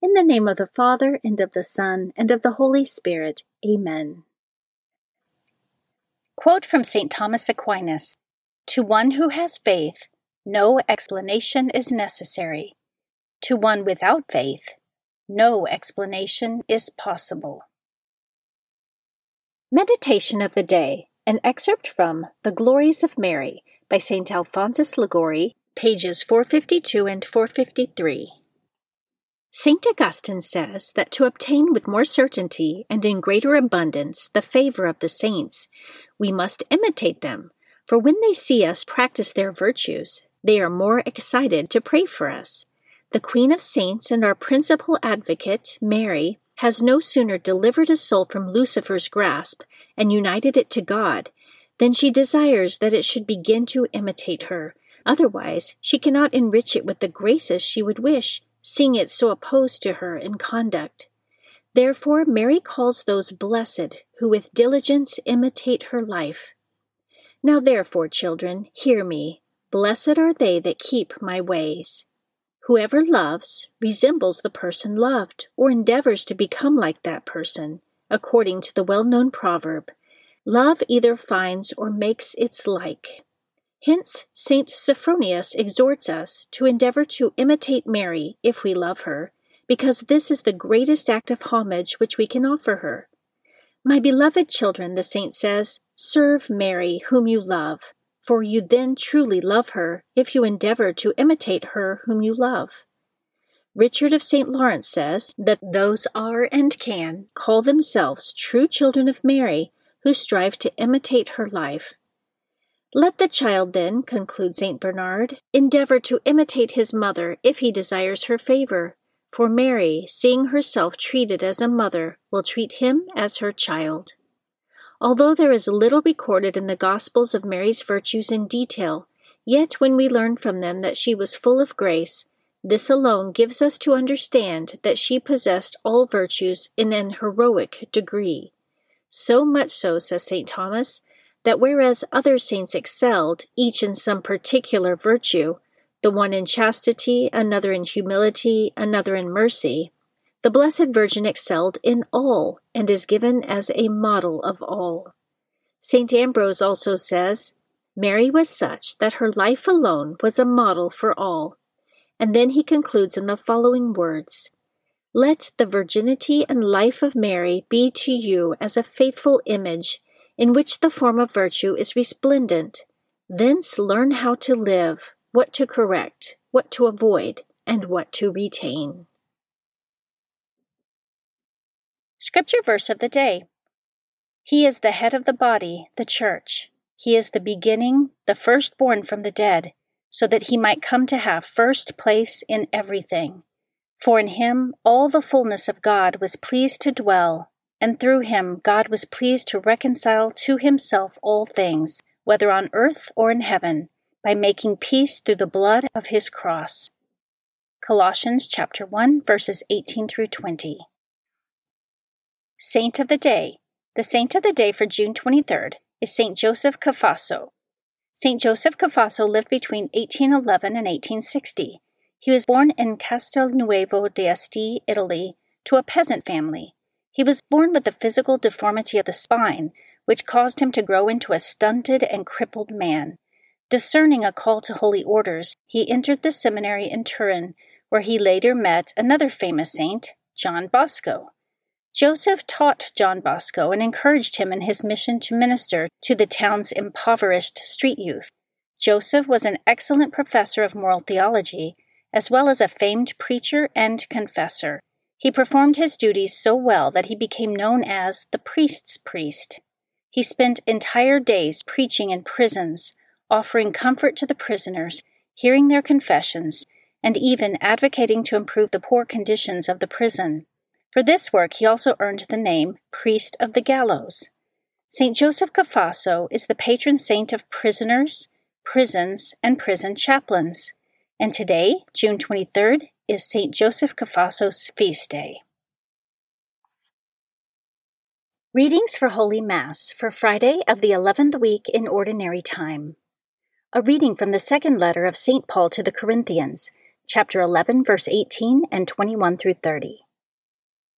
In the name of the Father, and of the Son, and of the Holy Spirit. Amen. Quote from St. Thomas Aquinas To one who has faith, no explanation is necessary. To one without faith, no explanation is possible. Meditation of the Day An excerpt from The Glories of Mary by St. Alphonsus Liguori, pages 452 and 453. St. Augustine says that to obtain with more certainty and in greater abundance the favor of the saints, we must imitate them, for when they see us practice their virtues, they are more excited to pray for us. The Queen of Saints and our principal advocate, Mary, has no sooner delivered a soul from Lucifer's grasp and united it to God than she desires that it should begin to imitate her. Otherwise, she cannot enrich it with the graces she would wish seeing it so opposed to her in conduct. Therefore, Mary calls those blessed who with diligence imitate her life. Now, therefore, children, hear me. Blessed are they that keep my ways. Whoever loves resembles the person loved, or endeavors to become like that person, according to the well known proverb Love either finds or makes its like. Hence, St. Sophronius exhorts us to endeavor to imitate Mary if we love her, because this is the greatest act of homage which we can offer her. My beloved children, the saint says, serve Mary, whom you love, for you then truly love her if you endeavor to imitate her whom you love. Richard of St. Lawrence says that those are and can call themselves true children of Mary who strive to imitate her life let the child, then, concludes St. Bernard, endeavor to imitate his mother if he desires her favor, for Mary, seeing herself treated as a mother, will treat him as her child. Although there is little recorded in the Gospels of Mary's virtues in detail, yet when we learn from them that she was full of grace, this alone gives us to understand that she possessed all virtues in an heroic degree. So much so, says St. Thomas, that whereas other saints excelled, each in some particular virtue, the one in chastity, another in humility, another in mercy, the Blessed Virgin excelled in all, and is given as a model of all. St. Ambrose also says, Mary was such that her life alone was a model for all. And then he concludes in the following words Let the virginity and life of Mary be to you as a faithful image in which the form of virtue is resplendent. Thence learn how to live, what to correct, what to avoid, and what to retain. Scripture verse of the day He is the head of the body, the church. He is the beginning, the firstborn from the dead, so that he might come to have first place in everything. For in him all the fullness of God was pleased to dwell, and through him God was pleased to reconcile to himself all things, whether on earth or in heaven, by making peace through the blood of his cross. Colossians chapter 1 verses 18 through 20. Saint of the Day. The saint of the day for June 23rd is Saint Joseph Cafasso. Saint Joseph Cafasso lived between 1811 and 1860. He was born in Castelnuovo d'Asti, Italy, to a peasant family. He was born with a physical deformity of the spine, which caused him to grow into a stunted and crippled man. Discerning a call to holy orders, he entered the seminary in Turin, where he later met another famous saint, John Bosco. Joseph taught John Bosco and encouraged him in his mission to minister to the town's impoverished street youth. Joseph was an excellent professor of moral theology, as well as a famed preacher and confessor. He performed his duties so well that he became known as the priest's priest. He spent entire days preaching in prisons, offering comfort to the prisoners, hearing their confessions, and even advocating to improve the poor conditions of the prison. For this work, he also earned the name Priest of the Gallows. St. Joseph Cafasso is the patron saint of prisoners, prisons, and prison chaplains. And today, June 23rd, is St. Joseph Cafasso's feast day. Readings for Holy Mass for Friday of the 11th week in Ordinary Time. A reading from the second letter of St. Paul to the Corinthians, chapter 11, verse 18 and 21 through 30.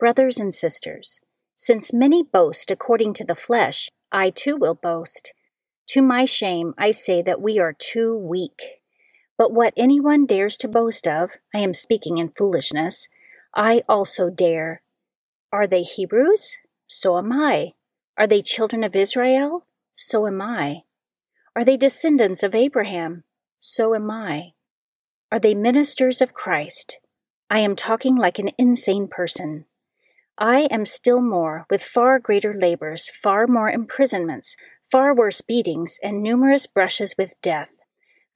Brothers and sisters, since many boast according to the flesh, I too will boast. To my shame, I say that we are too weak. But what anyone dares to boast of, I am speaking in foolishness, I also dare. Are they Hebrews? So am I. Are they children of Israel? So am I. Are they descendants of Abraham? So am I. Are they ministers of Christ? I am talking like an insane person. I am still more, with far greater labors, far more imprisonments, far worse beatings, and numerous brushes with death.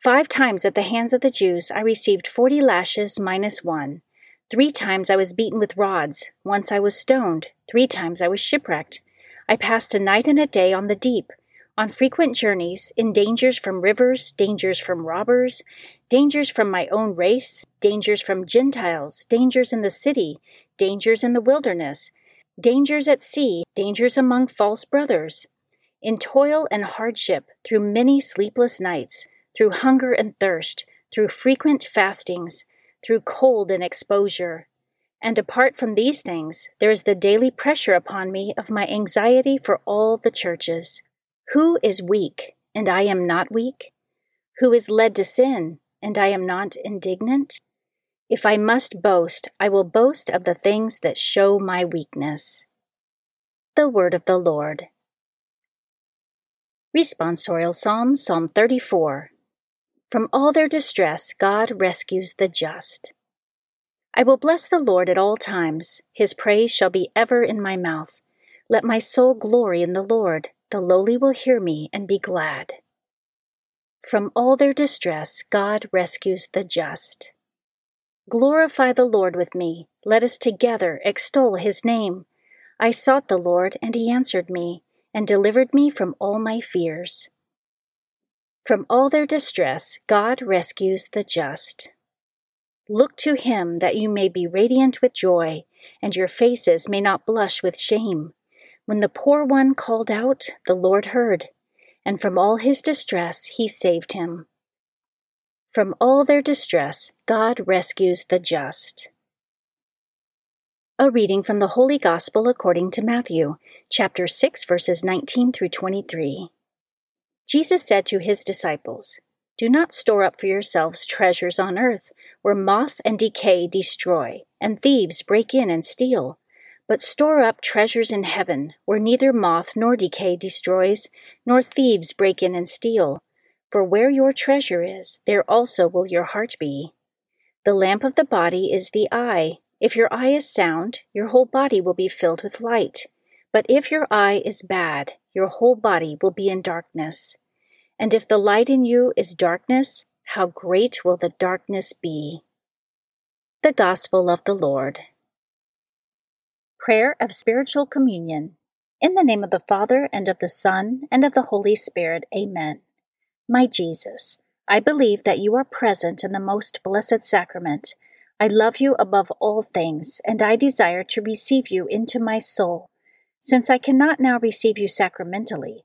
Five times at the hands of the Jews I received forty lashes minus one. Three times I was beaten with rods. Once I was stoned. Three times I was shipwrecked. I passed a night and a day on the deep, on frequent journeys, in dangers from rivers, dangers from robbers, dangers from my own race, dangers from Gentiles, dangers in the city, dangers in the wilderness, dangers at sea, dangers among false brothers. In toil and hardship, through many sleepless nights, through hunger and thirst, through frequent fastings, through cold and exposure. And apart from these things, there is the daily pressure upon me of my anxiety for all the churches. Who is weak, and I am not weak? Who is led to sin, and I am not indignant? If I must boast, I will boast of the things that show my weakness. The Word of the Lord. Responsorial Psalm, Psalm 34. From all their distress, God rescues the just. I will bless the Lord at all times. His praise shall be ever in my mouth. Let my soul glory in the Lord. The lowly will hear me and be glad. From all their distress, God rescues the just. Glorify the Lord with me. Let us together extol his name. I sought the Lord, and he answered me, and delivered me from all my fears. From all their distress, God rescues the just. Look to him that you may be radiant with joy, and your faces may not blush with shame. When the poor one called out, the Lord heard, and from all his distress he saved him. From all their distress, God rescues the just. A reading from the Holy Gospel according to Matthew, chapter 6, verses 19 through 23. Jesus said to his disciples, Do not store up for yourselves treasures on earth, where moth and decay destroy, and thieves break in and steal. But store up treasures in heaven, where neither moth nor decay destroys, nor thieves break in and steal for where your treasure is, there also will your heart be. The lamp of the body is the eye. If your eye is sound, your whole body will be filled with light. But if your eye is bad, your whole body will be in darkness. And if the light in you is darkness, how great will the darkness be? The Gospel of the Lord. Prayer of Spiritual Communion. In the name of the Father, and of the Son, and of the Holy Spirit, Amen. My Jesus, I believe that you are present in the most blessed sacrament. I love you above all things, and I desire to receive you into my soul. Since I cannot now receive you sacramentally,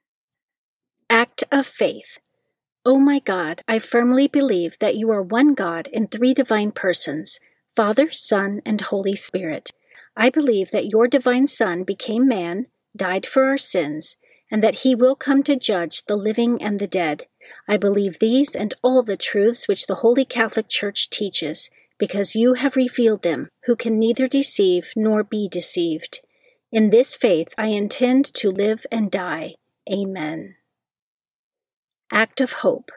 Of Faith. O my God, I firmly believe that you are one God in three divine persons Father, Son, and Holy Spirit. I believe that your divine Son became man, died for our sins, and that he will come to judge the living and the dead. I believe these and all the truths which the Holy Catholic Church teaches, because you have revealed them, who can neither deceive nor be deceived. In this faith I intend to live and die. Amen. Act of Hope.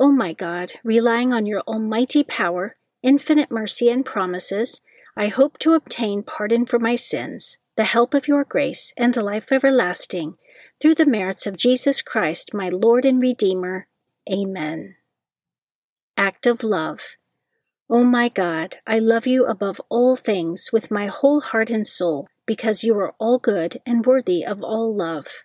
O oh my God, relying on your almighty power, infinite mercy, and promises, I hope to obtain pardon for my sins, the help of your grace, and the life everlasting, through the merits of Jesus Christ, my Lord and Redeemer. Amen. Act of Love. O oh my God, I love you above all things with my whole heart and soul, because you are all good and worthy of all love.